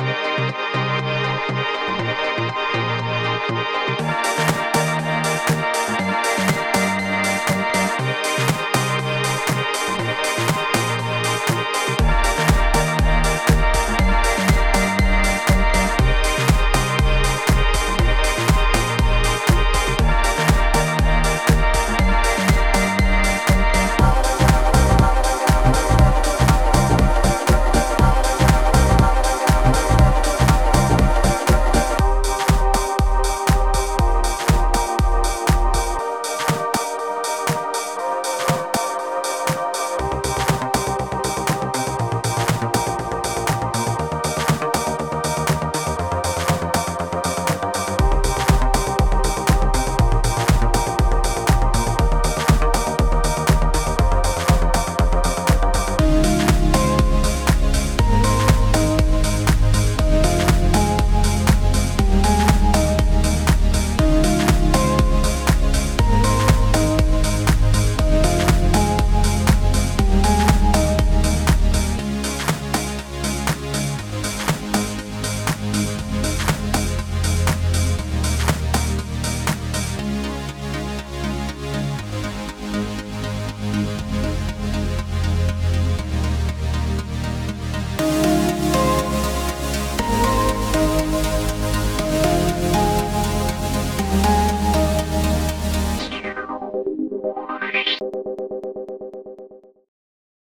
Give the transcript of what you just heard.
Música